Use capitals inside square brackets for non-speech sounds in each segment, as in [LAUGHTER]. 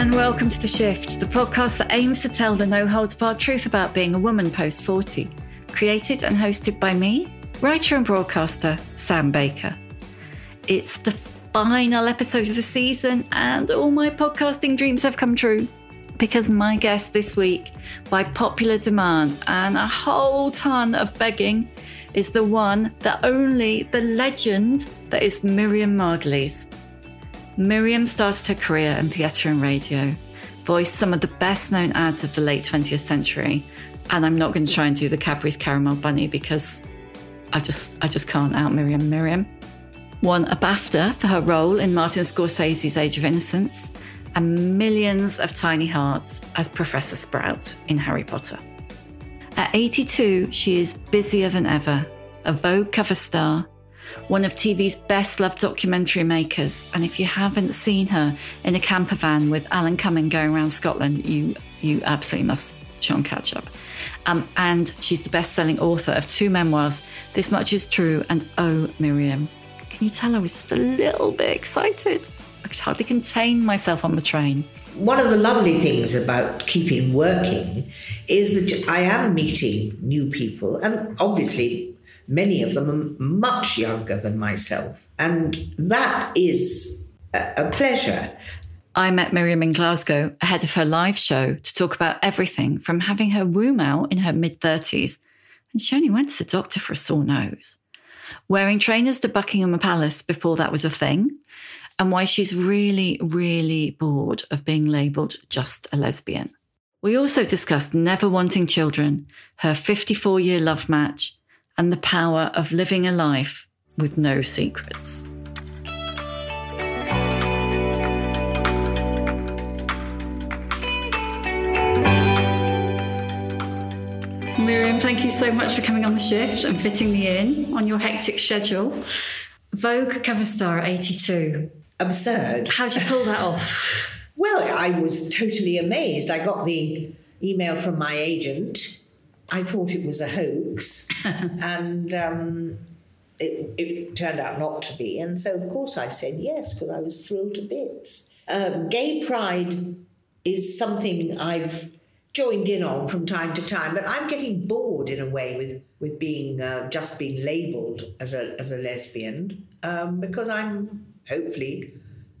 And welcome to The Shift, the podcast that aims to tell the no holds barred truth about being a woman post 40. Created and hosted by me, writer and broadcaster Sam Baker. It's the final episode of the season, and all my podcasting dreams have come true because my guest this week, by popular demand and a whole ton of begging, is the one, the only, the legend that is Miriam Margolyes. Miriam started her career in theatre and radio, voiced some of the best known ads of the late 20th century, and I'm not going to try and do the Cadbury's Caramel Bunny because I just I just can't out Miriam Miriam. Won a BAFTA for her role in Martin Scorsese's Age of Innocence, and millions of tiny hearts as Professor Sprout in Harry Potter. At 82, she is busier than ever, a Vogue cover star, one of TV's best loved documentary makers. And if you haven't seen her in a camper van with Alan Cumming going around Scotland, you you absolutely must Sean Catchup. Um, and she's the best selling author of two memoirs, This Much Is True and Oh, Miriam. Can you tell I was just a little bit excited? I could hardly contain myself on the train. One of the lovely things about keeping working is that I am meeting new people, and obviously, many of them are much younger than myself. And that is a pleasure. I met Miriam in Glasgow ahead of her live show to talk about everything from having her womb out in her mid 30s, and she only went to the doctor for a sore nose, wearing trainers to Buckingham Palace before that was a thing, and why she's really, really bored of being labelled just a lesbian. We also discussed never wanting children, her 54 year love match, and the power of living a life with no secrets. Miriam, thank you so much for coming on the shift and fitting me in on your hectic schedule. Vogue cover star at 82. Absurd. How'd you pull that off? Well, I was totally amazed. I got the email from my agent. I thought it was a hoax, [LAUGHS] and um, it, it, turned out not to be. And so, of course, I said yes because I was thrilled to bits. Um, gay pride is something I've joined in on from time to time, but I'm getting bored in a way with with being uh, just being labelled as a as a lesbian um, because I'm hopefully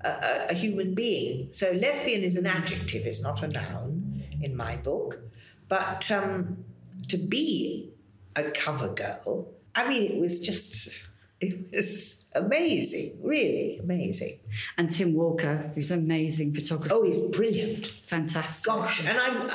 a, a, human being. So lesbian is an adjective; it's not a noun in my book. But um, to be a cover girl, I mean, it was just it was amazing, really amazing. And Tim Walker, who's an amazing photographer. Oh, he's brilliant. Fantastic. Gosh, and I,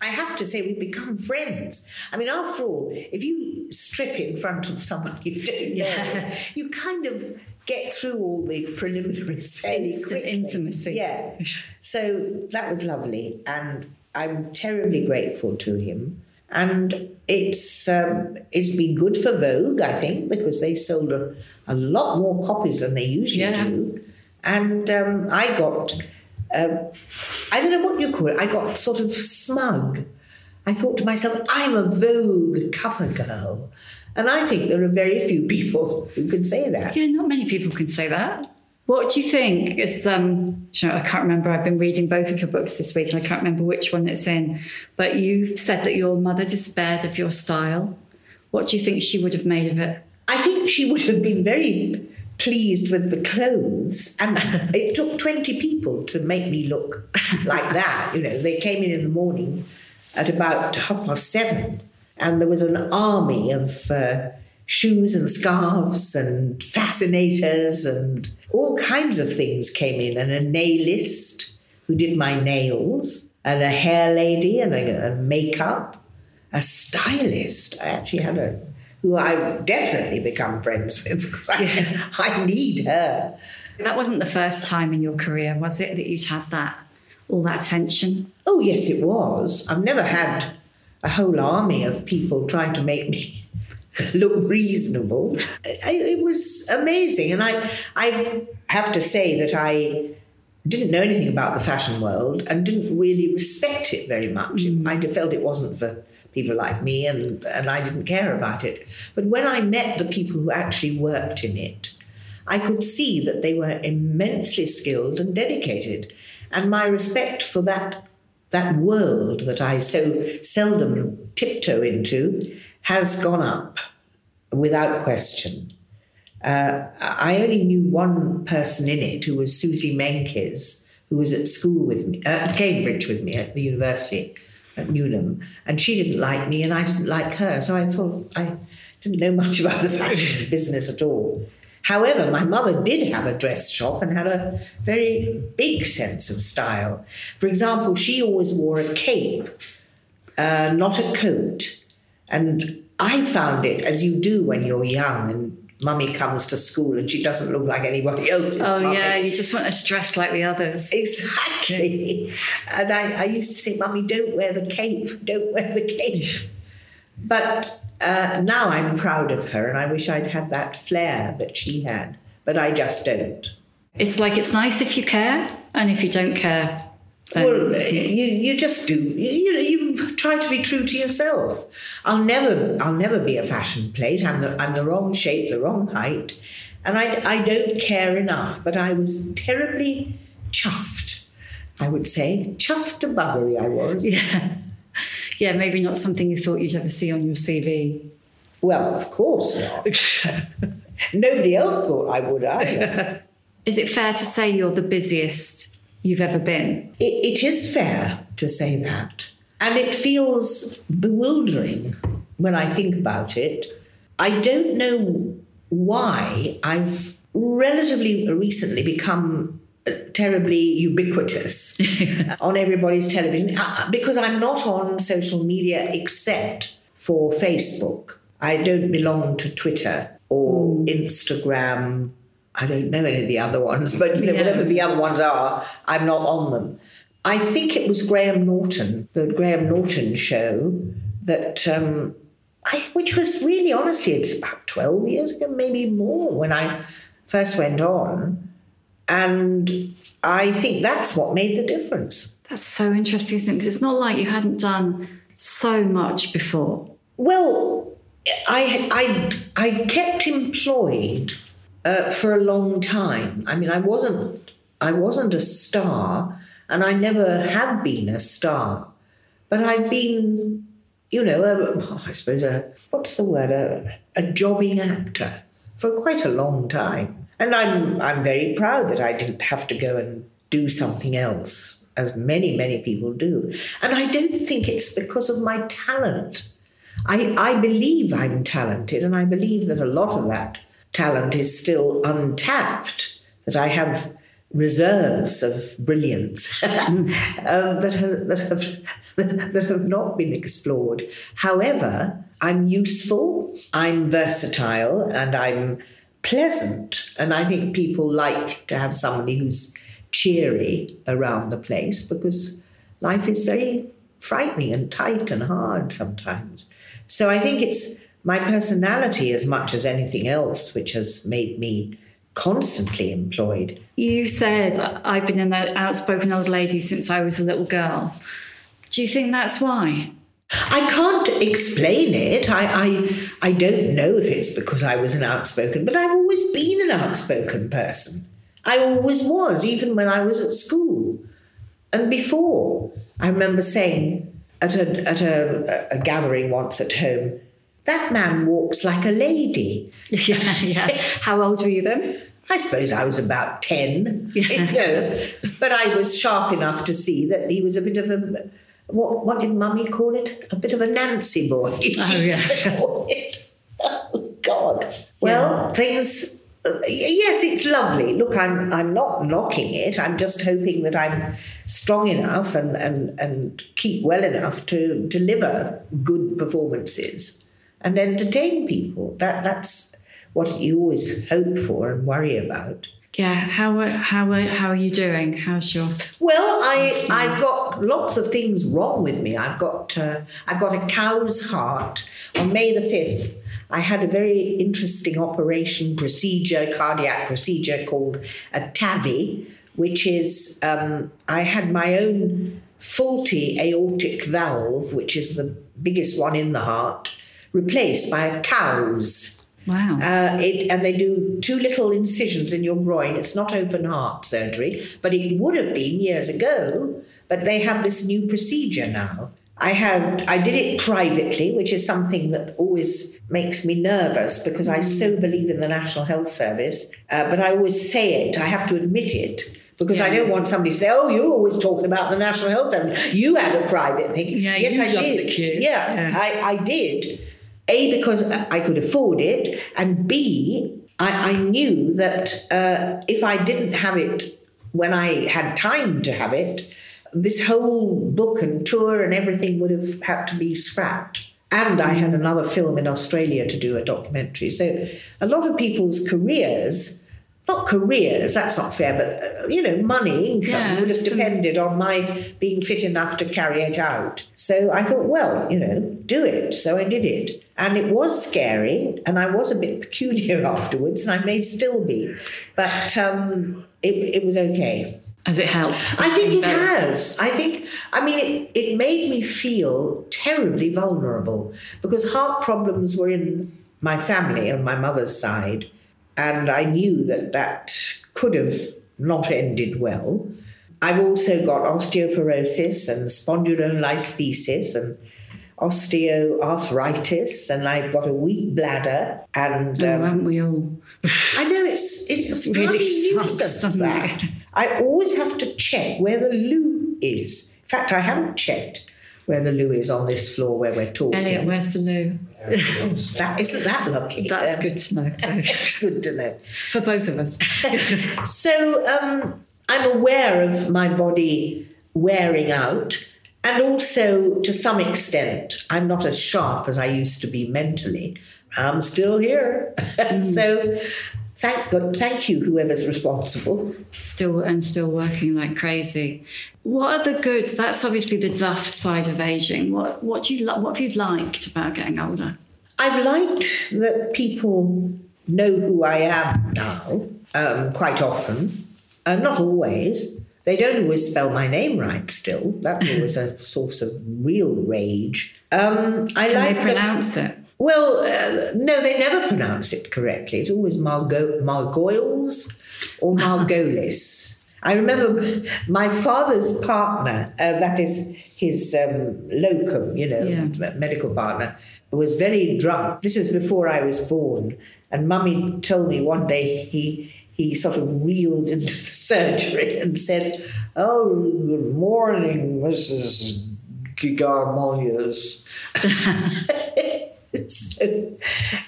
I have to say, we've become friends. I mean, after all, if you strip in front of someone you don't yeah. know, you kind of get through all the preliminaries [LAUGHS] fairly quickly. intimacy. Yeah. So that was lovely, and I'm terribly grateful to him and it's um, it's been good for Vogue, I think, because they sold a, a lot more copies than they usually Yeah. do. And um, I got, um, I don't know what you call it. I got sort of smug. I thought to myself, I'm a Vogue cover girl, and I think there are very few people [LAUGHS] who can say that. Yeah, not many people can say that. What do you think? Is um, you know, I can't remember. I've been reading both of your books this week, and I can't remember which one it's in. But you've said that your mother despaired of your style. What do you think she would have made of it? I think she would have been very pleased with the clothes. And [LAUGHS] it took 20 people to make me look [LAUGHS] like that. You know, they came in in the morning at about half past seven, and there was an army of uh, shoes and scarves and fascinators and all kinds of things came in, and a nailist who did my nails, and a hair lady, and a, a makeup, a stylist. I actually had a who I've definitely become friends with [LAUGHS] because I, I need her. That wasn't the first time in your career, was it, that you'd had that all that attention? Oh, yes, it was. I've never had a whole army of people trying to make me look reasonable. I, it was amazing. And I, I have to say that I didn't know anything about the fashion world and didn't really respect it very much. Mm. I felt it wasn't for people like me and, and I didn't care about it. But when I met the people who actually worked in it, I could see that they were immensely skilled and dedicated. And my respect for that, that world that I so seldom tiptoe into has gone up without question. Uh, I only knew one person in it who was Suzy Menkes, who was at school with me, uh, at Cambridge with me at the university at Newnham. And she didn't like me and I didn't like her. So I thought I didn't know much [LAUGHS] about the fashion business at all. However, my mother did have a dress shop and had a very big sense of style. For example, she always wore a cape, uh, not a coat. And I found it, as you do when you're young and mummy comes to school and she doesn't look like anybody else's. Oh, mummy. yeah, you just want to dress like the others. Exactly. And I, I used to say, Mummy, don't wear the cape, don't wear the cape. But uh, now I'm proud of her and I wish I'd had that flair that she had, but I just don't. It's like it's nice if you care, and if you don't care, Well, you, you just do. You, you know, you try to be true to yourself. I'll never, I'll never be a fashion plate. I'm the, I'm the wrong shape, the wrong height, and I, I don't care enough. But I was terribly chuffed. I would say chuffed to buggery. I was. [LAUGHS] yeah, yeah, maybe not something you thought you'd ever see on your CV. Well, of course not. [LAUGHS] Nobody else thought I would either. [LAUGHS] Is it fair to say you're the busiest you've ever been? it, it is fair to say that. And it feels bewildering when I think about it. I don't know why I've relatively recently become uh, terribly ubiquitous [LAUGHS] on everybody's television uh, because I'm not on social media except for Facebook. I don't belong to Twitter or Instagram. I don't know any of the other ones, but you know, Yeah. whatever the other ones are, I'm not on them. I think it was Graham Norton, the Graham Norton show, that um, I, which was really honestly, it was about 12 years ago, maybe more, when I first went on. And I think that's what made the difference. That's so interesting, isn't it? Because it's not like you hadn't done so much before. Well, I I I kept employed uh, for a long time. I mean, I wasn't I wasn't a star, and I never have been a star, but I've been, you know, a, I suppose a what's the word a, a jobbing actor for quite a long time, and I'm I'm very proud that I didn't have to go and do something else, as many many people do, and I don't think it's because of my talent. I, I believe I'm talented, and I believe that a lot of that talent is still untapped, that I have reserves of brilliance [LAUGHS] um, that, have, that, have, [LAUGHS] that have not been explored. However, I'm useful, I'm versatile, and I'm pleasant. And I think people like to have somebody who's cheery around the place because life is very frightening and tight and hard sometimes. So I think it's my personality as much as anything else which has made me constantly employed. You said I've been an outspoken old lady since I was a little girl. Do you think that's why? I can't explain it. I, I, I don't know if it's because I was an outspoken, but I've always been an outspoken person. I always was, even when I was at school. And before, I remember saying at a, at a, a gathering once at home, that man walks like a lady. [LAUGHS] Yeah, yeah. How old were you then? I suppose I was about 10. [LAUGHS] Yeah. no, but I was sharp enough to see that he was a bit of a what what did mummy call it? A bit of a Nancy boy. [LAUGHS] Oh, yeah. oh God. Well, yeah. things. Uh, yes, it's lovely. Look, I'm I'm not knocking it. I'm just hoping that I'm strong enough and and and keep well enough to deliver good performances and entertain people. That that's what you always hope for and worry about. Yeah, how how how are you doing? How's your? Well, I I've got lots of things wrong with me. I've got uh, I've got a cow's heart. On May the fifth, I had a very interesting operation procedure, cardiac procedure called a TAVI, which is um, I had my own faulty aortic valve, which is the biggest one in the heart, replaced by cow's. Wow. Uh, it, and they do two little incisions in your groin. It's not open heart surgery, but it would have been years ago. But they have this new procedure now. I had I did it privately, which is something that always makes me nervous because I so believe in the National Health Service. Uh, but I always say it. I have to admit it because yeah. I don't want somebody to say, "Oh, you're always talking about the National Health Service. You had a private thing." Yeah, yes, I did. Yeah, yeah, I, I did. A, because I could afford it, and B, I, I knew that uh, if I didn't have it when I had time to have it, this whole book and tour and everything would have had to be scrapped. And I had another film in Australia to do, a documentary. So a lot of people's careers not careers, that's not fair, but uh, you know, money, income yeah, would have depended on my being fit enough to carry it out. So I thought, well, you know, do it. So I did it. And it was scary, and I was a bit peculiar [LAUGHS] afterwards, and I may still be, but um, it, it was okay. Has it helped? I think it has. I think, I mean, it, it made me feel terribly vulnerable because heart problems were in my family on my mother's side. And I knew that that could have not ended well. I've also got osteoporosis and spondylolisthesis and osteoarthritis, and I've got a weak bladder. And oh, um, haven't we all? I know it's it's, it's really nuisance that. I always have to check where the loo is. In fact, I haven't checked where the loo is on this floor where we're talking. Elliot, where's the loo? [LAUGHS] that isn't that lucky. That's um, good to know. [LAUGHS] It's good to know for both of us. [LAUGHS] so um, I'm aware of my body wearing out, and also to some extent, I'm not as sharp as I used to be mentally. I'm still here, mm. [LAUGHS] so thank God, thank you, whoever's responsible. Still and still working like crazy. What are the good? That's obviously the duff side of aging. What what do you what have you liked about getting older? I've liked that people know who I am now um, quite often, uh, not always. They don't always spell my name right. Still, that's always a [LAUGHS] source of real rage. Um, I Can like they pronounce that, it. Well, uh, no, they never pronounce it correctly. It's always Margo- Margoyles or [LAUGHS] Margolis. I remember my father's partner, uh, that is his um, locum, you know, yeah. medical partner, was very drunk. This is before I was born. And mummy told me one day he he sort of reeled into the surgery and said, Oh, good morning, Mrs. Garmolias. [LAUGHS] so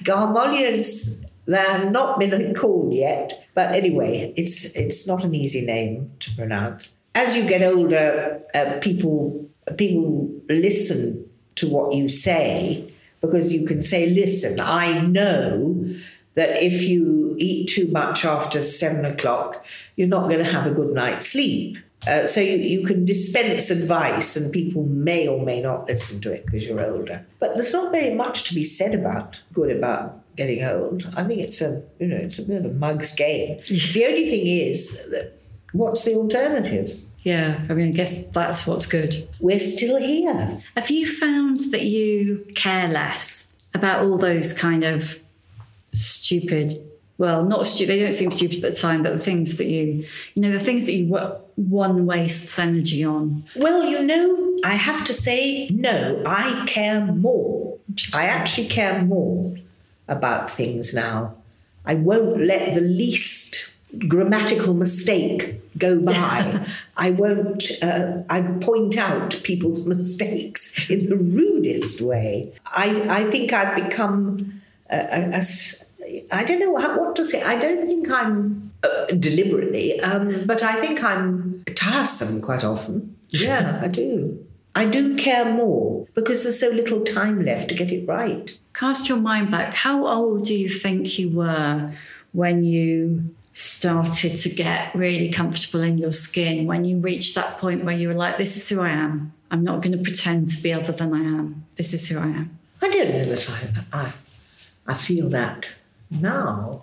Garmolias, they've not been called yet, but anyway, it's it's not an easy name to pronounce. As you get older, uh, people people listen to what you say because you can say, "Listen, I know." That if you eat too much after seven o'clock, you're not going to have a good night's sleep. Uh, so you, you can dispense advice and people may or may not listen to it because you're older. But there's not very much to be said about good about getting old. I think it's a you know it's a bit of a mug's game. [LAUGHS] the only thing is that what's the alternative? Yeah, I mean, I guess that's what's good. We're still here. Have you found that you care less about all those kind of stupid well, not stupid. They don't seem stupid at the time, but the things that you, you know, the things that you one wastes energy on. Well, you know, I have to say, no, I care more. I actually care more about things now. I won't let the least grammatical mistake go [LAUGHS] by. I won't, uh, I point out people's [LAUGHS] mistakes in the rudest way. I, I think I've become a, a, a I don't know how, what to say. I don't think I'm uh, deliberately, um, but I think I'm tiresome quite often. Yeah, I do. I do care more because there's so little time left to get it right. Cast your mind back. How old do you think you were when you started to get really comfortable in your skin? When you reached that point where you were like, this is who I am. I'm not going to pretend to be other than I am. This is who I am. I don't know that I, I, I feel that now.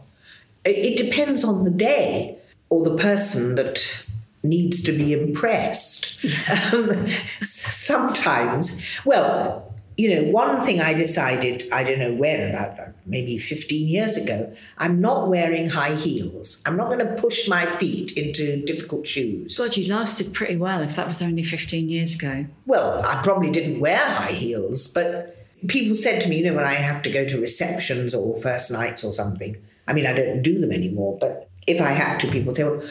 It, depends on the day or the person that needs to be impressed. [LAUGHS] Um, sometimes, well, you know, one thing I decided, I don't know when, about maybe 15 years ago, I'm not wearing high heels. I'm not going to push my feet into difficult shoes. God, you lasted pretty well if that was only 15 years ago. Well, I probably didn't wear high heels, but people said to me, you know, when I have to go to receptions or first nights or something, I mean, I don't do them anymore, but if I had to, people say, well,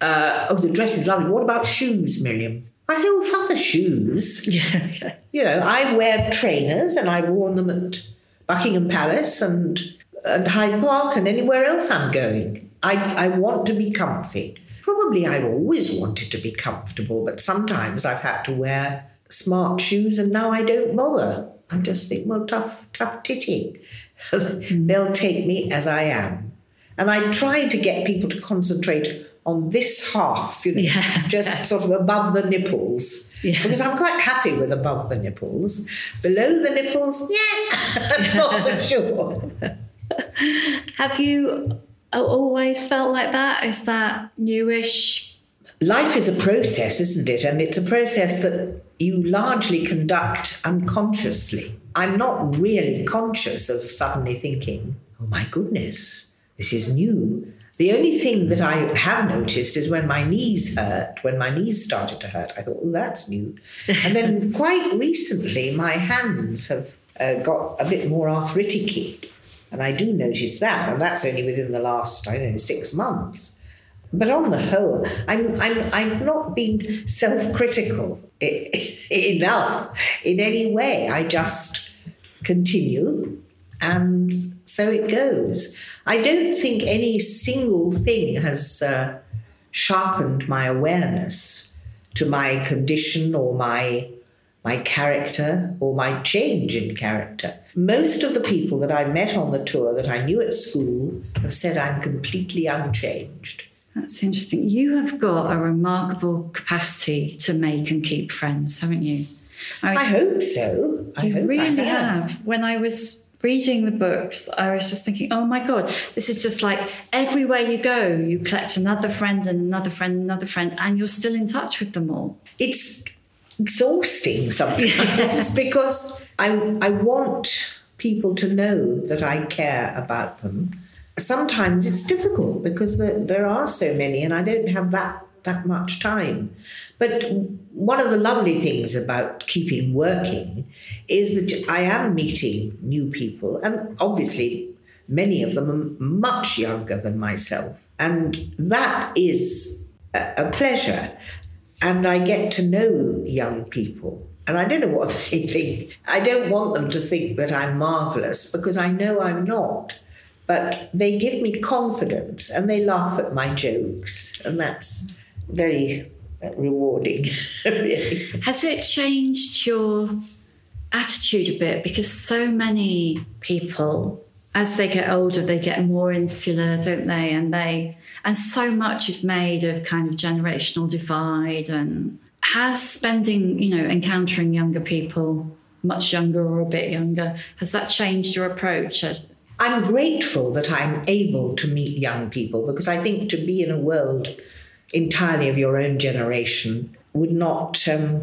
uh, oh, the dress is lovely. What about shoes, Miriam? I say, well, fuck the shoes. [LAUGHS] Yeah. you know, I wear trainers and I've worn them at Buckingham Palace and, and Hyde Park and anywhere else I'm going. I, I want to be comfy. Probably I've always wanted to be comfortable, but sometimes I've had to wear smart shoes and now I don't bother. I just think, well, tough, tough titty. [LAUGHS] They'll take me as I am. And I try to get people to concentrate on this half, you know, yeah. [LAUGHS] just [LAUGHS] sort of above the nipples. Yeah. Because I'm quite happy with above the nipples. Below the nipples, yeah, I'm not so sure. Have you always felt like that? Is that newish? Life is a process, isn't it? And it's a process that you largely conduct unconsciously. I'm not really conscious of suddenly thinking, oh my goodness, this is new. The only thing that I have noticed is when my knees hurt, when my knees started to hurt, I thought, oh, that's new. And then [LAUGHS] quite recently, my hands have uh, got a bit more arthritic And I do notice that, and that's only within the last, I don't know, six months. But on the whole, I'm, I'm, I'm not been self critical [LAUGHS] enough in any way. I just continue, and so it goes. I don't think any single thing has uh, sharpened my awareness to my condition or my my character or my change in character. Most of the people that I met on the tour that I knew at school have said I'm completely unchanged. That's interesting. You have got a remarkable capacity to make and keep friends, haven't you? I, was, I hope so. I you hope really have. have. When I was reading the books, I was just thinking, oh my God, this is just like everywhere you go, you collect another friend and another friend, and another friend, and you're still in touch with them all. It's exhausting sometimes [LAUGHS] because I, I want people to know that I care about them sometimes it's difficult because there, there are so many and I don't have that that much time. But one of the lovely things about keeping working is that I am meeting new people, and obviously, many of them are much younger than myself. And that is a, pleasure. And I get to know young people. And I don't know what [LAUGHS] they think. I don't want them to think that I'm marvelous because I know I'm not but they give me confidence and they laugh at my jokes, and that's very uh, rewarding. [LAUGHS] really. Has it changed your attitude a bit? Because so many people as they get older, they get more insular, don't they? And they and so much is made of kind of generational divide and has spending, you know, encountering younger people, much younger or a bit younger, has that changed your approach? I'm grateful that I'm able to meet young people because I think to be in a world entirely of your own generation would not um,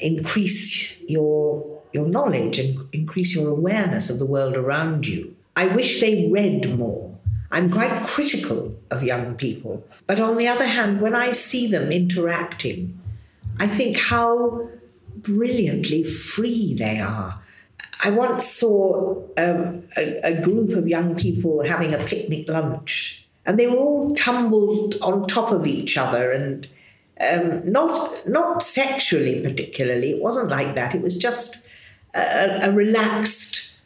increase your your knowledge and increase your awareness of the world around you. I wish they read more. I'm quite critical of young people. But on the other hand, when I see them interacting, I think how brilliantly free they are. I once saw um, a, a group of young people having a picnic lunch, and they were all tumbled on top of each other and um, not not sexually particularly. It wasn't like that. It was just a, a relaxed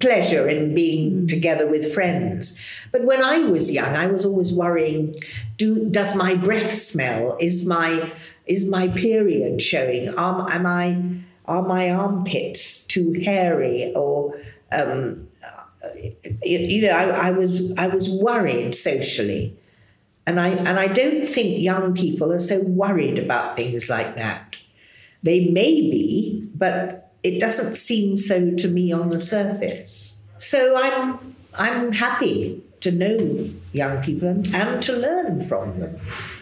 pleasure in being mm. together with friends. But when I was young, I was always worrying: Do does my breath smell? Is my is my period showing? Am, am I are my armpits too hairy or um, you know I, I was I was worried socially and I and I don't think young people are so worried about things like that. They may be, but it doesn't seem so to me on the surface. So I'm I'm happy to know young people and, and to learn from them.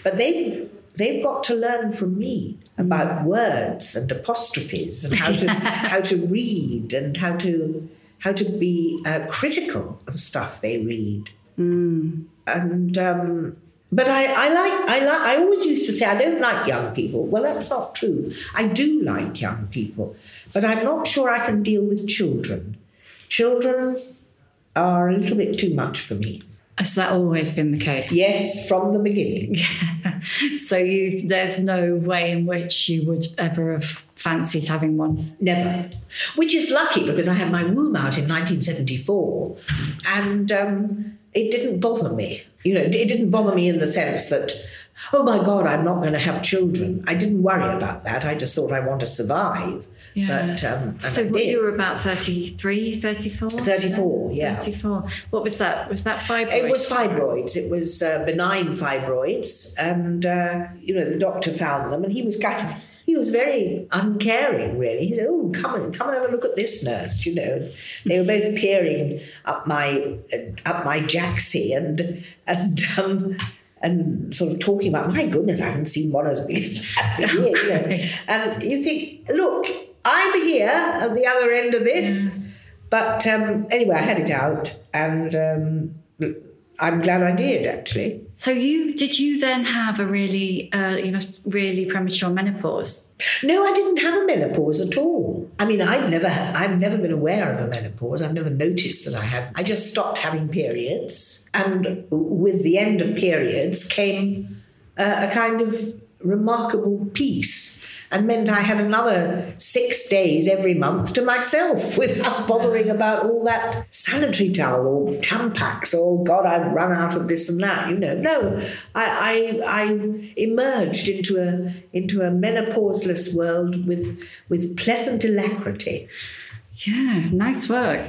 But they've they've got to learn from me about words and apostrophes and how to [LAUGHS] how to read and how to how to be uh, critical of stuff they read. Mm. And um, but I, I like I like I always used to say I don't like young people. Well, that's not true. I do like young people, but I'm not sure I can deal with children. Children are a little bit too much for me. Has that always been the case? Yes, from the beginning. [LAUGHS] so you there's no way in which you would ever have fancied having one? Never. Which is lucky because I had my womb out in 1974 and um, it didn't bother me. You know, it didn't bother me in the sense that, oh my God, I'm not going to have children. I didn't worry about that. I just thought I want to survive. Yeah. But, um, so what, you were about 33, 34? 34, yeah. 34. What was that? Was that fibroids? It was fibroids. It was uh, benign fibroids. And, uh, you know, the doctor found them and he was kind of he was very uncaring, really. He said, "Oh, come and come and have a look at this nurse." You know, they were both peering up my up my jacksie and and um, and sort of talking about, my goodness, I haven't seen one as big as that [LAUGHS] for years. You know. And you think, look, I'm here at the other end of this. Yeah. But um, anyway, I had it out, and um, I'm glad I did actually. So you did you then have a really uh, you know really premature menopause? No, I didn't have a menopause at all. I mean, I've never I've never been aware of a menopause. I've never noticed that I had. I just stopped having periods, and with the end of periods came uh, a kind of remarkable peace and meant I had another six days every month to myself [LAUGHS] without bothering about all that sanitary towel or Tampax or God, I've run out of this and that. You know, no, I, I, I emerged into a into a menopauseless world with with pleasant alacrity. Yeah, nice work.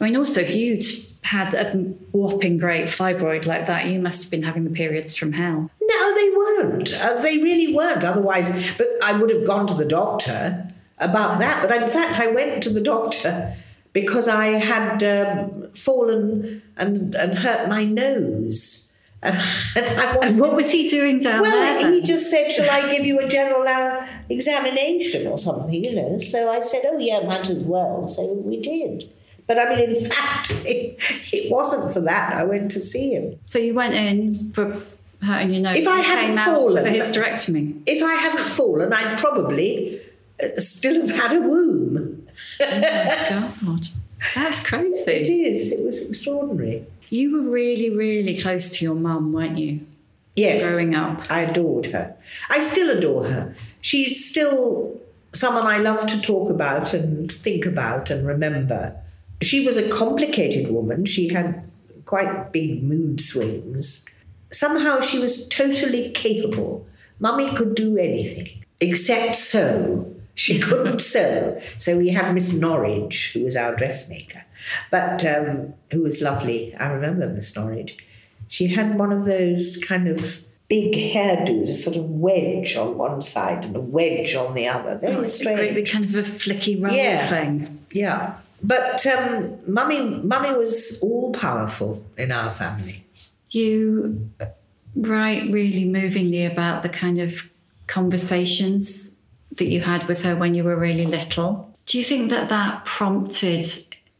I mean, also, you'd had a whopping great fibroid like that, you must have been having the periods from hell. No, they weren't. Uh, they really weren't. Otherwise, but I would have gone to the doctor about that. But in fact, I went to the doctor because I had um, fallen and, and hurt my nose. [LAUGHS] And, and, and, what was he doing down well, there? Well, he just said, "Shall I give you a general uh, examination or something?" You know. So I said, "Oh yeah, might as well." So we did. But I mean, in [LAUGHS] fact, it, it wasn't for that. I went to see him. So you went in for hurting your nose. If I hadn't fallen, a hysterectomy. If I hadn't fallen, I'd probably uh, still have had a womb. [LAUGHS] oh my god, that's crazy. It is. It was extraordinary. You were really, really close to your mum, weren't you? Yes. Growing up, I adored her. I still adore her. She's still someone I love to talk about and think about and remember. She was a complicated woman. She had quite big mood swings somehow she was totally capable. Mummy could do anything except sew. She [LAUGHS] couldn't sew. So we had Miss Norwich, who was our dressmaker. but um, who was lovely. I remember Miss Norridge. She had one of those kind of big hairdos, a sort of wedge on one side and a wedge on the other. Very oh, strange. Great, big kind of a flicky roll Yeah. thing. Yeah. But um, mummy, mummy was all powerful in our family. You write really movingly about the kind of conversations that you had with her when you were really little. Do you think that that prompted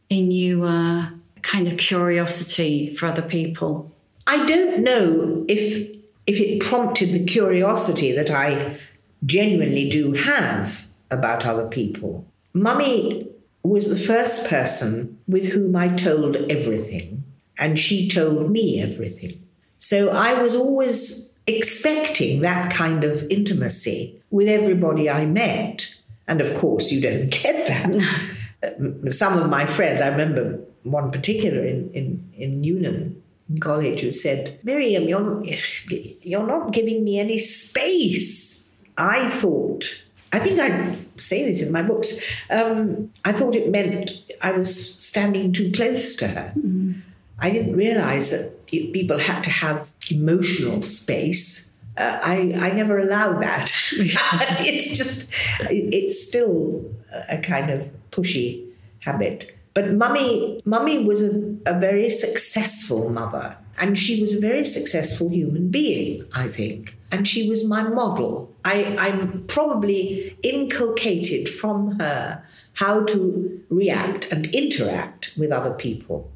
in you a kind of curiosity for other people? I don't know if if it prompted the curiosity that I genuinely do have about other people. Mummy was the first person with whom I told everything, and she told me everything. So I was always expecting that kind of intimacy with everybody I met. And of course, you don't [LAUGHS] get that. [LAUGHS] Some of my friends, I remember one particular in, in, in Newnham in college who said, Miriam, you're, you're not giving me any space. I thought, I think I say this in my books, um, I thought it meant I was standing too close to her. I didn't realize that y- people had to have emotional space. Uh, I, I never allowed that. [LAUGHS] [LAUGHS] it's just, it's still a kind of pushy habit. But mummy, mummy was a, a very successful mother, and she was a very successful human being, I think. And she was my model. I, I'm probably inculcated from her how to react and interact with other people.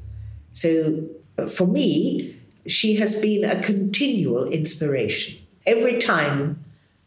So uh, for me, she has been a continual inspiration. Every time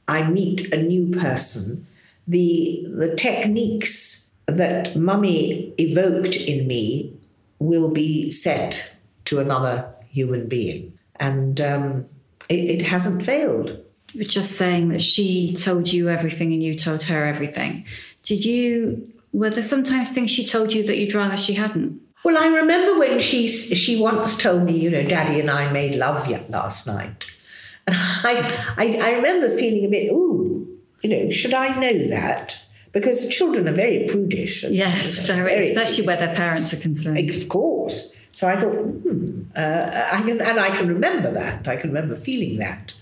I meet a new person, the the techniques that mummy evoked in me will be set to another human being. And um, it, it hasn't failed. You were just saying that she told you everything and you told her everything. Did you, were there sometimes things she told you that you'd rather she hadn't? Well, I remember when she she once told me, you know, Daddy and I made love yet last night, [LAUGHS] and I, I I remember feeling a bit, ooh, you know, should I know that? Because children are very prudish. and, Yes, you know, very, especially where their parents are concerned. Of course. So I thought, uh, I can, and I can remember that. I can remember feeling that.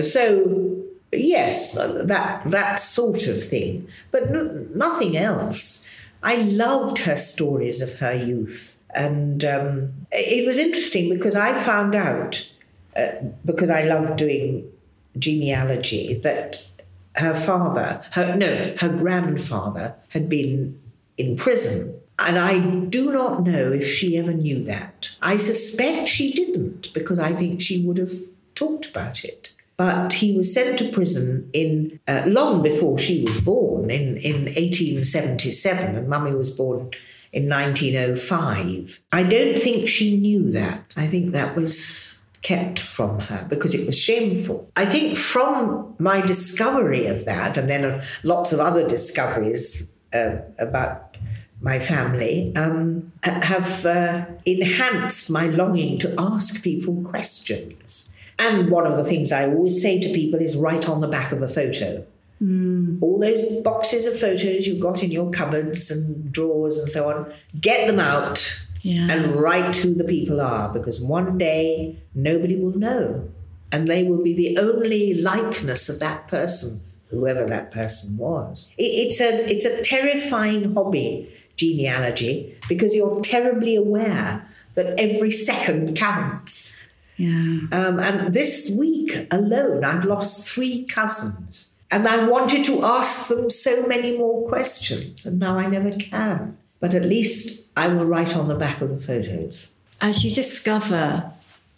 So yes, that that sort of thing, but nothing else. I loved her stories of her youth, and um, it was interesting because I found out uh, because I loved doing genealogy that her father, her no, her grandfather had been in prison. And I do not know if she ever knew that. I suspect she didn't because I think she would have talked about it. But he was sent to prison in uh, long before she was born, in, in 1877, and Mummy was born in 1905. I don't think she knew that. I think that was kept from her because it was shameful. I think from my discovery of that, and then lots of other discoveries uh, about my family, um, have uh, enhanced my longing to ask people questions. And one of the things I always say to people is write on the back of a photo. All those boxes of photos you've got in your cupboards and drawers and so on, get them out Yeah. and write who the people are because one day nobody will know. And they will be the only likeness of that person, whoever that person was. It- it's, a, it's a terrifying hobby, genealogy, because you're terribly aware that every second counts. Yeah. Um, and this week alone, I've lost three cousins. And I wanted to ask them so many more questions, and now I never can. But at least I will write on the back of the photos. As you discover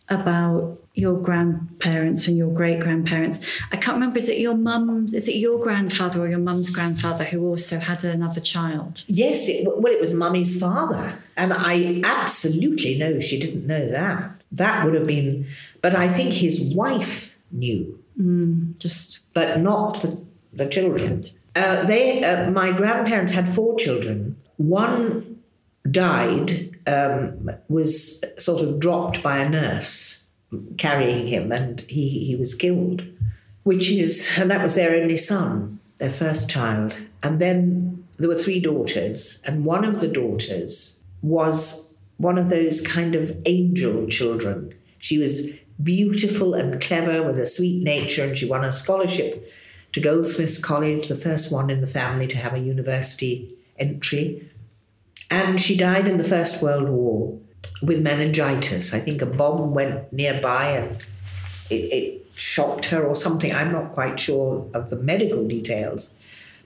about your grandparents and your great grandparents, I can't remember, is it your mum's, is it your grandfather or your mum's grandfather who also had another child? Yes, it, well, it was Mummy's father. And I absolutely know she didn't know that. That would have been, but I think his wife knew. Just, but not the, the children. Uh, they, uh, my grandparents had four children. One died, um, was sort of dropped by a nurse carrying him, and he, he was killed. Which is, and that was their only son, their first child. And then there were three daughters, and one of the daughters was one of those kind of angel children. She was beautiful and clever with a sweet nature, and she won a scholarship to Goldsmiths College, the first one in the family to have a university entry. And she died in the First World War with meningitis. I think a bomb went nearby and it, it shocked her or something. I'm not quite sure of the medical details.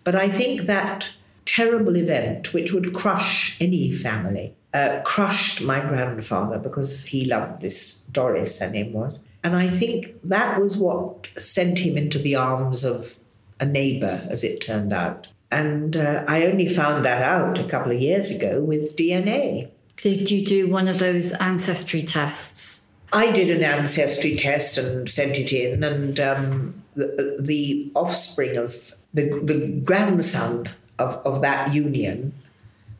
But I think that terrible event, which would crush any family, uh, crushed my grandfather because he loved this Doris, her name was. And I think that was what sent him into the arms of a neighbor, as it turned out. And uh, I only found that out a couple of years ago with DNA. Did you do one of those ancestry tests? I did an ancestry test and sent it in, and um, the, the, offspring of the, the grandson of, of that union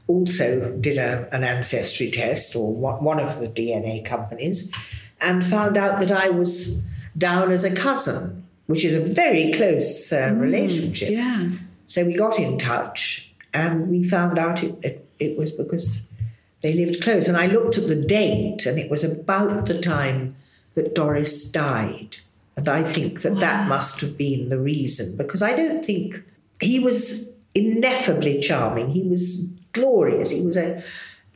also did a, an ancestry test, or one of the DNA companies, and found out that I was down as a cousin, which is a very close uh, mm, relationship. Yeah. So we got in touch and we found out it, it, it was because they lived close. And I looked at the date and it was about the time that Doris died. And I think that wow. that must have been the reason because I don't think he was ineffably charming. He was glorious. He was a,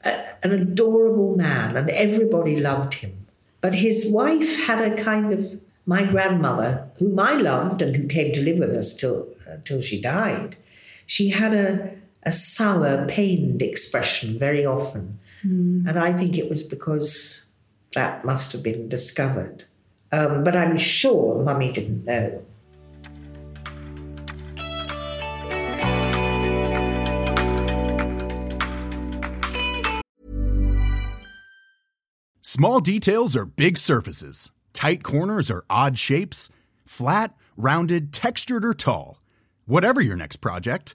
a, an adorable man and everybody loved him. But his wife had a kind of my grandmother, whom I loved and who came to live with us till, uh, till she died, she had a, a sour, pained expression very often. Mm. And I think it was because that must have been discovered. Um, but I'm sure Mummy didn't know. Small details are big surfaces Tight corners or odd shapes? Flat, rounded, textured, or tall? Whatever your next project,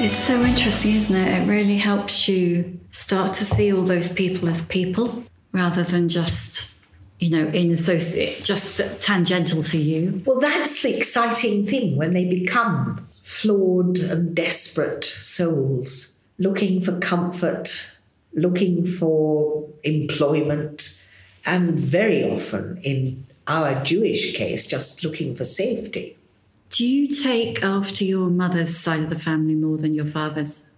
It's so interesting, isn't it? It really helps you start to see all those people as people rather than just, you know, in associate, just tangential to you. Well, that's the exciting thing when they become flawed and desperate souls looking for comfort, looking for employment, and very often, in our Jewish case, just looking for safety. Do you take after your mother's side of the family more than your father's?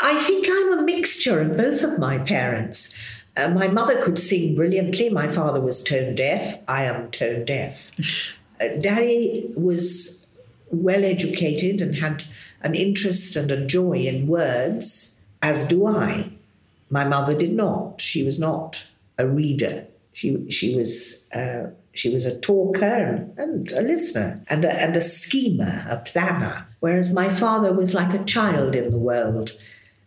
I think I'm a mixture of both of my parents. Uh, my mother could sing brilliantly. My father was tone deaf. I am tone deaf. [LAUGHS] Uh, Daddy was well educated and had an interest and a joy in words, as do I. My mother did not. She was not a reader. She, she was uh, she was a talker and, and a listener and a, and a schemer, a planner, whereas my father was like a child in the world,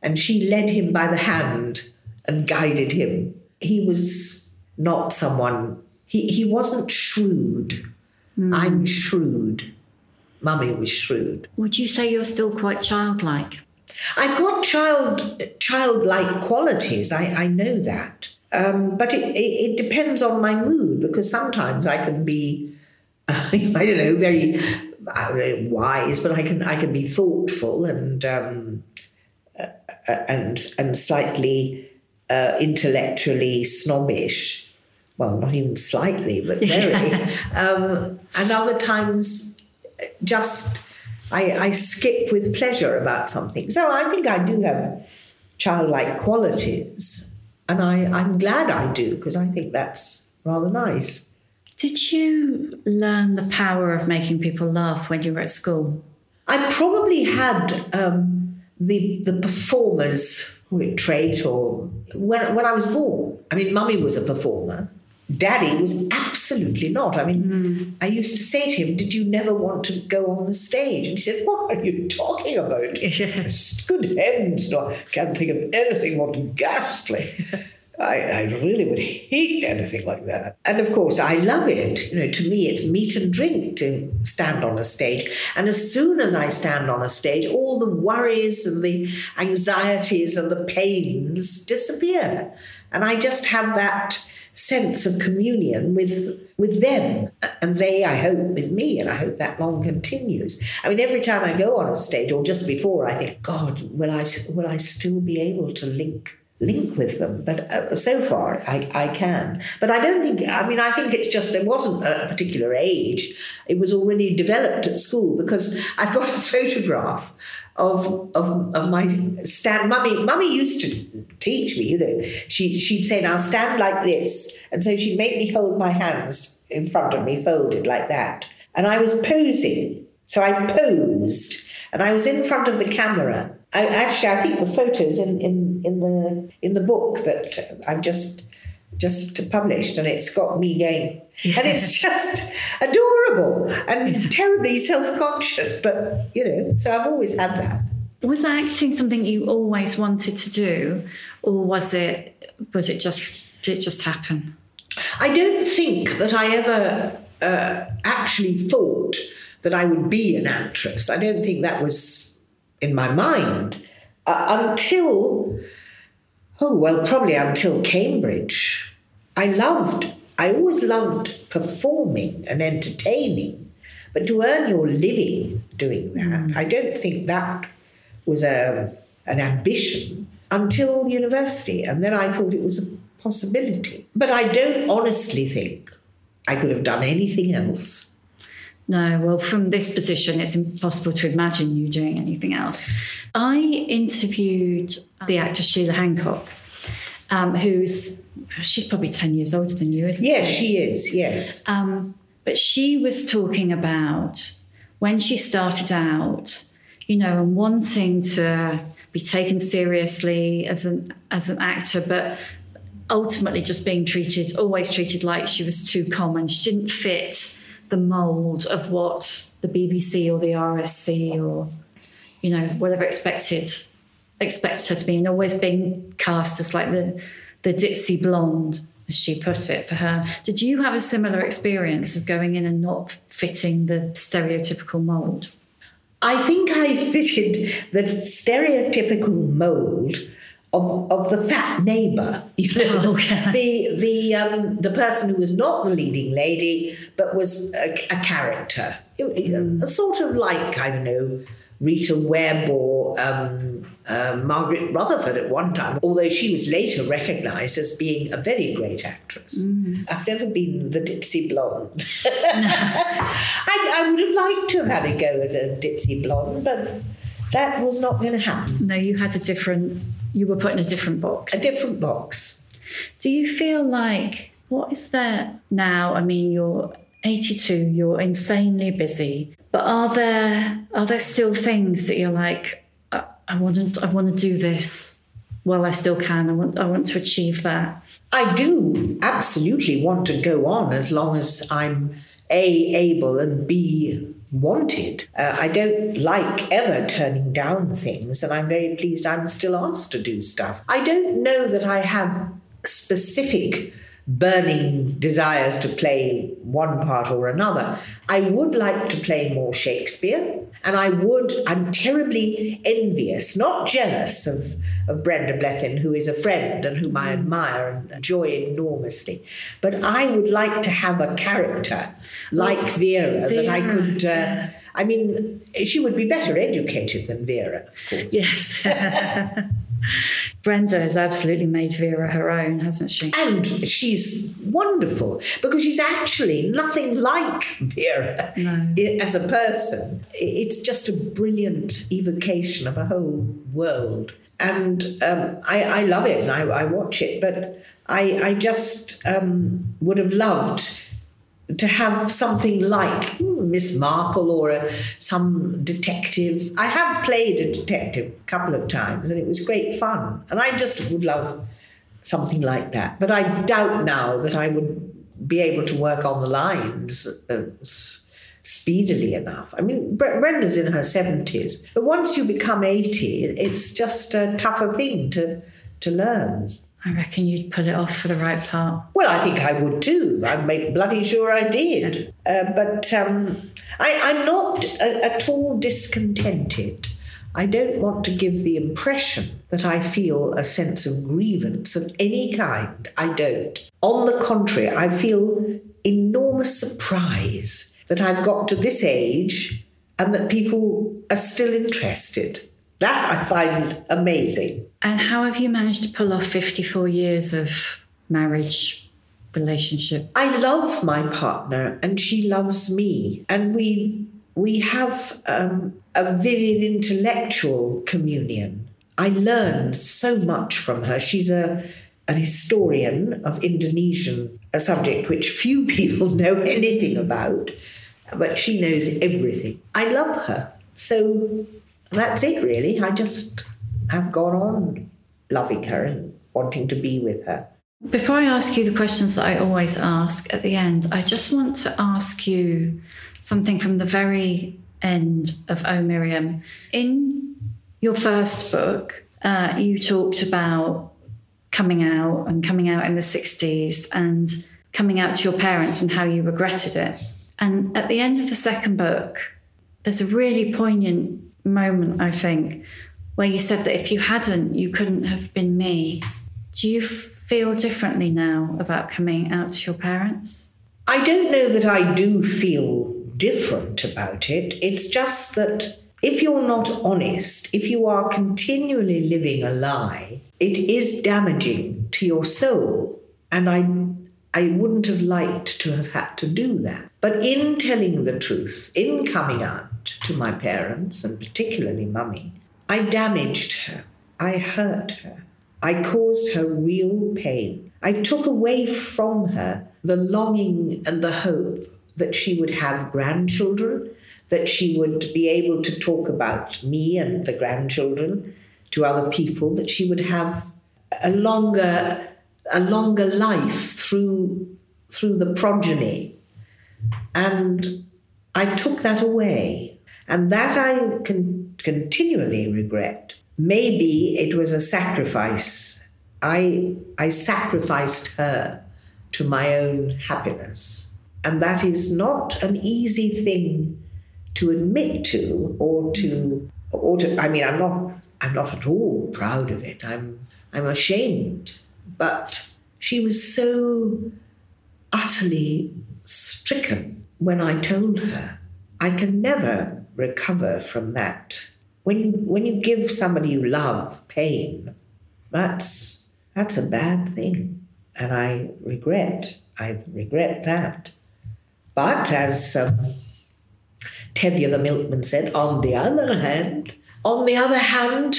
and she led him by the hand and guided him. He was not someone, he, he wasn't shrewd. Mm. I'm shrewd. Mummy was shrewd. Would you say you're still quite childlike? I've got child childlike qualities. I, I know that. Um, but it, it, it, depends on my mood because sometimes I can be, uh, [LAUGHS] I don't know, very don't know, wise, but I can I can be thoughtful and um, uh, and and slightly uh, intellectually snobbish. Well, not even slightly, but very. um, and other times, just I, I skip with pleasure about something. So I think I do have childlike qualities, and I, I'm glad I do because I think that's rather nice. Did you learn the power of making people laugh when you were at school? I probably had um, the the performer's trait, or when when I was born. I mean, Mummy was a performer, Daddy was absolutely not. I mean, mm. I used to say to him, Did you never want to go on the stage? And he said, What are you talking about? [LAUGHS] Yes. Good heavens, no, I can't think of anything more ghastly. I, I, really would hate anything like that. And of course, I love it. You know, to me, it's meat and drink to stand on a stage. And as soon as I stand on a stage, all the worries and the anxieties and the pains disappear. And I just have that sense of communion with with them. And they i hope with me and i hope that long continues. I mean every time i go on a stage or just before i think god will i will i still be able to link link with them? But uh, so far I, I can. But i don't think i mean i think it's just it wasn't a particular age. It was already developed at school because i've got a [LAUGHS] photograph of, of, of my stand. Mummy, mummy used to teach me, you know, she, she'd say, now stand like this. And so she'd make me hold my hands in front of me, folded like that. And I was posing. So I posed and I was in front of the camera. I, actually, I think the photos in, in, in the in the book that I've just just published, and it's got me going, and it's just adorable and terribly self conscious. But you know, so I've always had that. Was acting something you always wanted to do, or was it was it just did it just happen? I don't think that I ever uh, actually thought that I would be an actress. I don't think that was in my mind uh, until oh well, probably until Cambridge I loved, I always loved performing and entertaining, but to earn your living doing that, mm. I don't think that was a, an ambition until university. And then I thought it was a possibility. But I don't honestly think I could have done anything else. No, well, from this position, it's impossible to imagine you doing anything else. I interviewed the actor Sheila Hancock, um, who's she's probably 10 years older than you, isn't yes, she? Yes, she is, yes. Um, but she was talking about when she started out, you know, and wanting to be taken seriously as an as an actor, but ultimately just being treated, always treated like she was too common. She didn't fit the mold of what the BBC or the RSC or, you know, whatever expected expected her to be, and always being cast as like the the ditzy blonde, as she put it for her. Did you have a similar experience of going in and not fitting the stereotypical mold? I think I fitted the stereotypical mold of, of the fat neighbour, you [LAUGHS] know, oh, okay. the the um, the person who was not the leading lady but was a, a character, mm. a sort of like I don't know Rita Webb or um, uh, Margaret Rutherford at one time, although she was later recognised as being a very great actress. Mm. I've never been the ditzy blonde. [LAUGHS] I, I, would have liked to have had a go as a ditzy blonde, but that was not going to happen. No, you had a different, you were put in a different box. A different box. Do you feel like, what is there now? I mean, you're 82, you're insanely busy. But are there are there still things that you're like, I, I want to I want to do this while I still can. I want I want to achieve that. I do absolutely want to go on as long as I'm a able and b wanted. Uh, I don't like ever turning down things, and I'm very pleased I'm still asked to do stuff. I don't know that I have specific burning desires to play one part or another. I would like to play more Shakespeare, and I would, I'm terribly envious, not jealous of, of Brenda Blethyn, who is a friend and whom I admire and enjoy enormously. But I would like to have a character like Vera, Vera that I could. Uh, I mean, she would be better educated than Vera, of course. Yes. [LAUGHS] Brenda has absolutely made Vera her own, hasn't she? And she's wonderful because she's actually nothing like Vera no. as a person. It's just a brilliant evocation of a whole world. And um, I, I, love it and I, I, watch it, but I, I just um, would have loved to have something like hmm, Miss Marple or a, some detective. I have played a detective a couple of times and it was great fun. And I just would love something like that. But I doubt now that I would be able to work on the lines uh, speedily enough. I mean, Brenda's in her 70s, but once you become 80, it's just a tougher thing to, to learn. I reckon you'd pull it off for the right part. Well, I think I would too. I'd make bloody sure I did. Uh, but um, I, am not a, at all discontented. I don't want to give the impression that I feel a sense of grievance of any kind. I don't. On the contrary, I feel enormous surprise that I've got to this age and that people are still interested. That I find amazing. And how have you managed to pull off 54 years of marriage relationship? I love my partner and she loves me. And we we have um, a vivid intellectual communion. I learn so much from her. She's a an historian of Indonesian, a subject which few [LAUGHS] people know anything about, but she knows everything. I love her. So that's it, really. I just have gone on loving her and wanting to be with her. Before I ask you the questions that I always ask at the end, I just want to ask you something from the very end of Oh Miriam. In your first book, uh, you talked about coming out and coming out in the 60s and coming out to your parents and how you regretted it. And at the end of the second book, there's a really poignant moment, I think, where you said that if you hadn't, you couldn't have been me. Do you feel differently now about coming out to your parents? I don't know that I do feel different about it. It's just that if you're not honest, if you are continually living a lie, it is damaging to your soul. And I I wouldn't have liked to have had to do that. But in telling the truth, in coming out to my parents, and particularly mummy, I damaged her. I hurt her. I caused her real pain. I took away from her the longing and the hope that she would have grandchildren, that she would be able to talk about me and the grandchildren to other people, that she would have a longer a longer life through through the progeny. And I took that away. And that I can continually regret. Maybe it was a sacrifice. I, I sacrificed her to my own happiness. And that is not an easy thing to admit to or to or to I mean I'm not I'm not at all proud of it. I'm I'm ashamed but she was so utterly stricken when I told her. I can never recover from that. When you, when you give somebody you love pain, that's, that's a bad thing. And I regret, I regret that. But as um, Tevye the milkman said, on the other hand, on the other hand,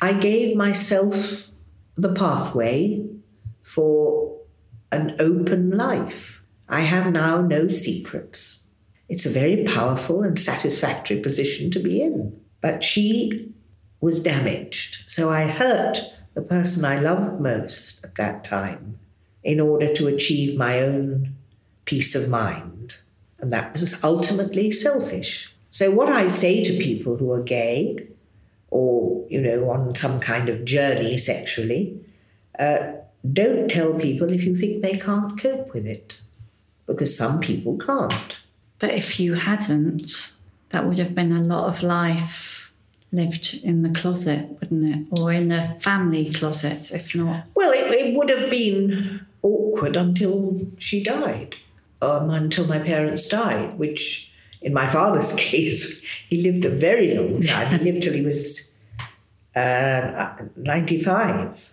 I gave myself the pathway for an open life. I have now no secrets. It's a very powerful and satisfactory position to be in. But she was damaged. So I hurt the person I loved most at that time in order to achieve my own peace of mind. And that was ultimately selfish. So, what I say to people who are gay or, you know, on some kind of journey sexually, uh, don't tell people if you think they can't cope with it, because some people can't. But if you hadn't, that would have been a lot of life lived in the closet, wouldn't it? Or in the family closet, if not. Well, it, it would have been awkward until she died, um, until my parents died, which in my father's [LAUGHS] case, he lived a very long time. he lived till he was uh, 95,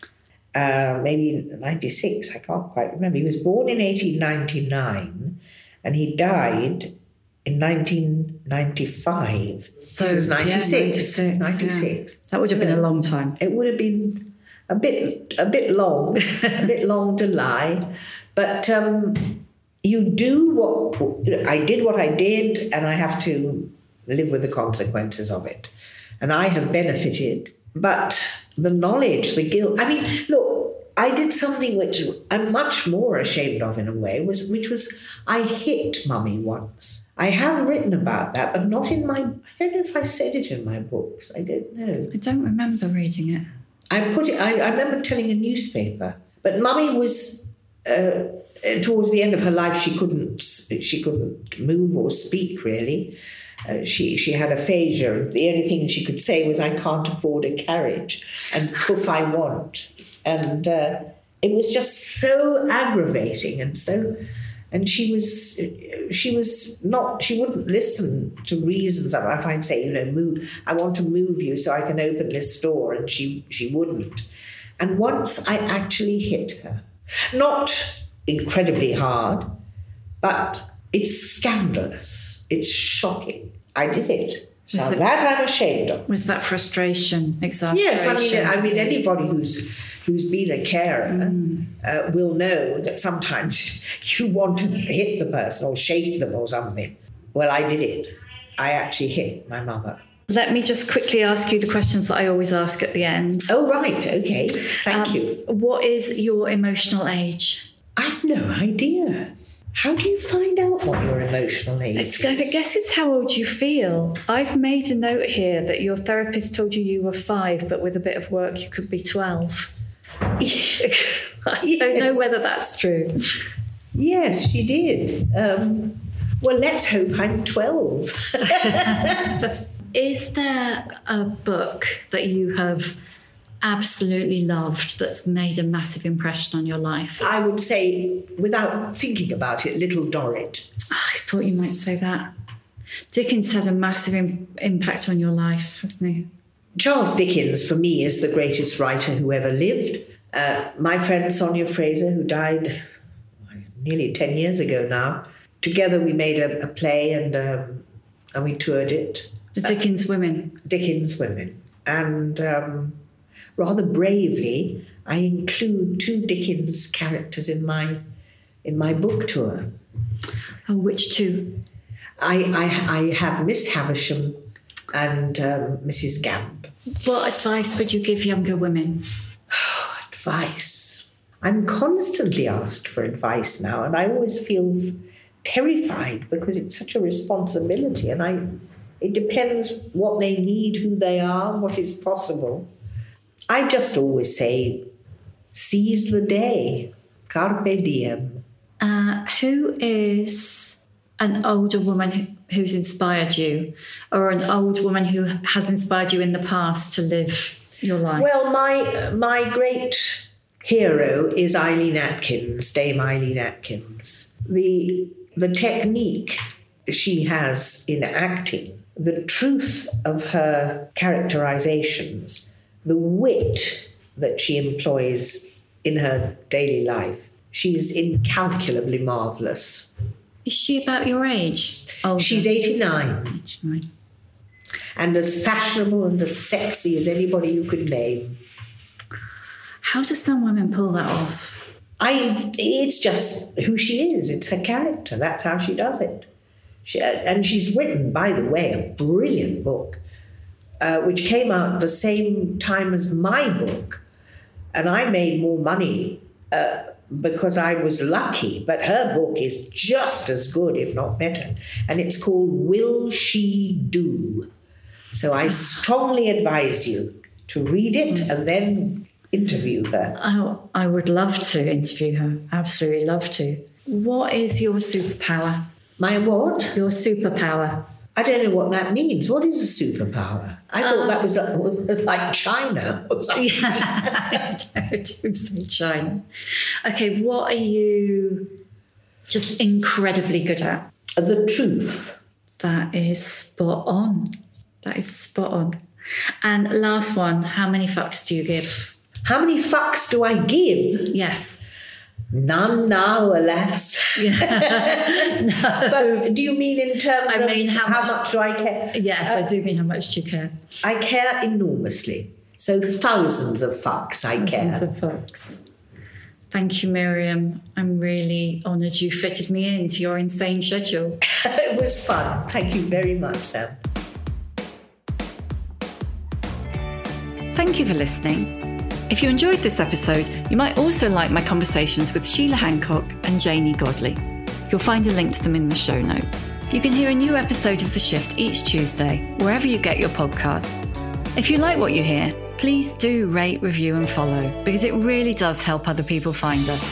uh, maybe 96, I can't quite remember. He was born in 1899 and he died in 1995. So he was 96. Yeah, 96. 96. Yeah. That would have been a long time. It would have been a bit a bit long, [LAUGHS] a bit long to lie, but um, you do what I did. What I did, and I have to live with the consequences of it. And I have benefited, but the knowledge, the guilt. I mean, look, I did something which I'm much more ashamed of in a way, was which was I hit mummy once. I have written about that, but not in my. I don't know if I said it in my books. I don't know. I don't remember reading it. I put it. I, I remember telling a newspaper, but mummy was. Uh, towards the end of her life, she couldn't. She couldn't move or speak really. Uh, she she had aphasia. The only thing she could say was, "I can't afford a carriage," and "Poof, I want." And uh, it was just so aggravating and so. And she was she was not she wouldn't listen to reasons. If I'd say, you know, move, I want to move you so I can open this door, and she she wouldn't. And once I actually hit her, not incredibly hard, but it's scandalous. It's shocking. I did it. So it, that I'm ashamed of. Was that frustration, exasperation? Yes, I mean, I mean, anybody who's who's been a carer mm. uh, will know that sometimes [LAUGHS] you want to hit the person or shake them or something. Well, I did it. I actually hit my mother. Let me just quickly ask you the questions that I always ask at the end. Oh, right. Okay. Thank um, you. What is your emotional age? I've no idea. How do you find out what your emotional age it's, I guess it's how old you feel. I've made a note here that your therapist told you you were five, but with a bit of work you could be 12. [LAUGHS] I yes. don't know whether that's true. Yes, she did. Um, well, let's hope I'm 12. [LAUGHS] Is there a book that you have absolutely loved that's made a massive impression on your life? I would say, without thinking about it, Little Dorrit. Oh, I thought you might say that. Dickens had a massive Im- impact on your life, hasn't he? Charles Dickens, for me, is the greatest writer who ever lived. Uh, my friend Sonia Fraser, who died nearly 10 years ago now, together we made a, a play and, um, and we toured it. The Dickens Women. Dickens Women. And um, rather bravely, I include two Dickens characters in my in my book tour. Oh, which two? I I, I have Miss Havisham and um, Mrs. Gamp. What advice would you give younger women? [SIGHS] advice. I'm constantly asked for advice now, and I always feel terrified because it's such a responsibility, and I. It depends what they need, who they are, what is possible. I just always say, seize the day, carpe diem. Uh, who is an older woman who's inspired you, or an old woman who has inspired you in the past to live your life? Well, my my great hero is Eileen Atkins, Dame Eileen Atkins. The the technique she has in acting, the truth of her characterizations the wit that she employs in her daily life. She's incalculably marvellous. Is she about your age? Older. She's 89. 89. And as fashionable and as sexy as anybody you could name. How do some women pull that off? I, it's just who she is. It's her character. That's how she does it. She, and she's written, by the way, a brilliant book uh, which came out the same time as my book. And I made more money uh, because I was lucky, but her book is just as good, if not better. And it's called Will She Do? So I strongly advise you to read it and then interview her. Oh, I would love to interview her. Absolutely love to. What is your superpower? My what? Your superpower. I don't know what that means. What is a superpower? I thought that was, uh, was like China or [LAUGHS] something. Yeah, [LAUGHS] don't say China. Okay, what are you just incredibly good at? The truth. That is spot on. That is spot on. And last one, how many fucks do you give? How many fucks do I give? Yes. None now, alas. [LAUGHS] But do you mean in terms I of mean, how how much- much do I care? Yes, I do mean how much do you care? I care enormously. So thousands of fucks I Thousands care. of fucks. Thank you, Miriam. I'm really honoured you fitted me into your insane schedule. [LAUGHS] it was fun. Thank you very much, Sam. Thank you for listening. If you enjoyed this episode, you might also like my conversations with Sheila Hancock and Janey Godley. You'll find a link to them in the show notes. You can hear a new episode of The Shift each Tuesday, wherever you get your podcasts. If you like what you hear, please do rate, review, and follow, because it really does help other people find us.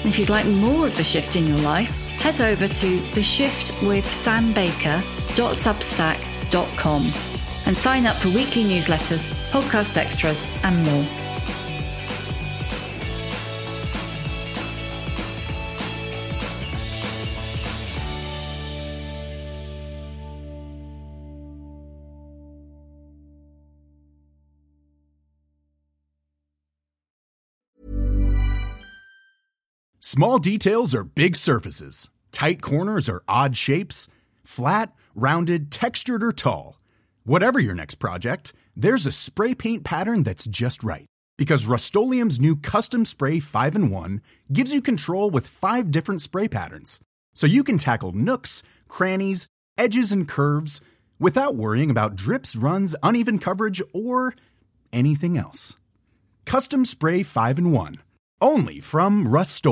And if you'd like more of The Shift in your life, head over to theshiftwithsambaker.substack.com and sign up for weekly newsletters, podcast extras, and more. Small details are big surfaces. Tight corners are odd shapes. Flat, rounded, textured, or tall. Whatever your next project, there's a spray paint pattern that's just right. Because Rust new Custom Spray 5 in 1 gives you control with five different spray patterns. So you can tackle nooks, crannies, edges, and curves without worrying about drips, runs, uneven coverage, or anything else. Custom Spray 5 in 1. Only from Rust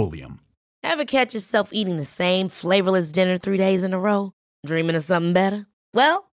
Ever catch yourself eating the same flavorless dinner three days in a row? Dreaming of something better? Well,